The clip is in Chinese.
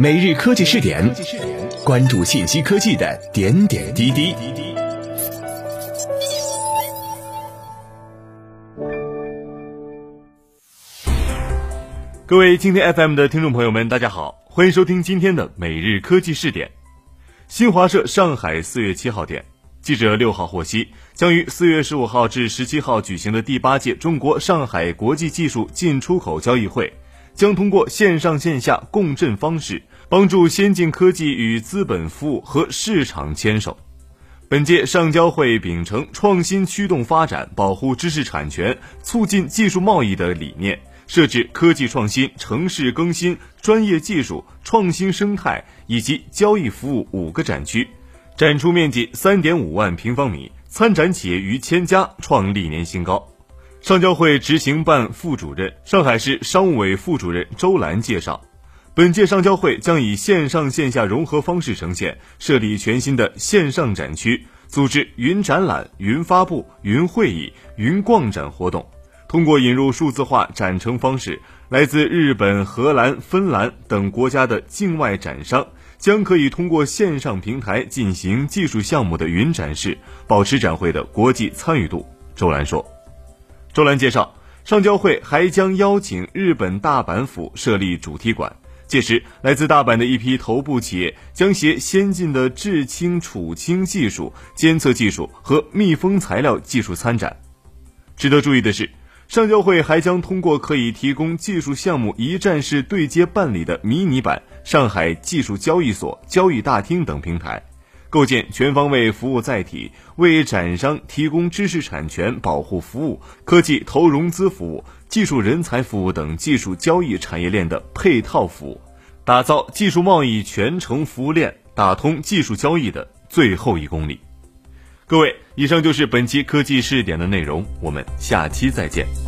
每日科技试点，关注信息科技的点点滴滴。各位今天 FM 的听众朋友们，大家好，欢迎收听今天的每日科技试点。新华社上海四月七号电，记者六号获悉，将于四月十五号至十七号举行的第八届中国上海国际技术进出口交易会。将通过线上线下共振方式，帮助先进科技与资本服务和市场牵手。本届上交会秉承创新驱动发展、保护知识产权、促进技术贸易的理念，设置科技创新、城市更新、专业技术、创新生态以及交易服务五个展区，展出面积三点五万平方米，参展企业逾千家，创历年新高。上交会执行办副主任、上海市商务委副主任周兰介绍，本届上交会将以线上线下融合方式呈现，设立全新的线上展区，组织云展览、云发布、云会议、云逛展活动。通过引入数字化展成方式，来自日本、荷兰、芬兰等国家的境外展商将可以通过线上平台进行技术项目的云展示，保持展会的国际参与度。周兰说。周兰介绍，上交会还将邀请日本大阪府设立主题馆，届时来自大阪的一批头部企业将携先进的制氢储氢技术、监测技术和密封材料技术参展。值得注意的是，上交会还将通过可以提供技术项目一站式对接办理的迷你版上海技术交易所、交易大厅等平台。构建全方位服务载体，为展商提供知识产权保护服务、科技投融资服务、技术人才服务等技术交易产业链的配套服务，打造技术贸易全程服务链，打通技术交易的最后一公里。各位，以上就是本期科技试点的内容，我们下期再见。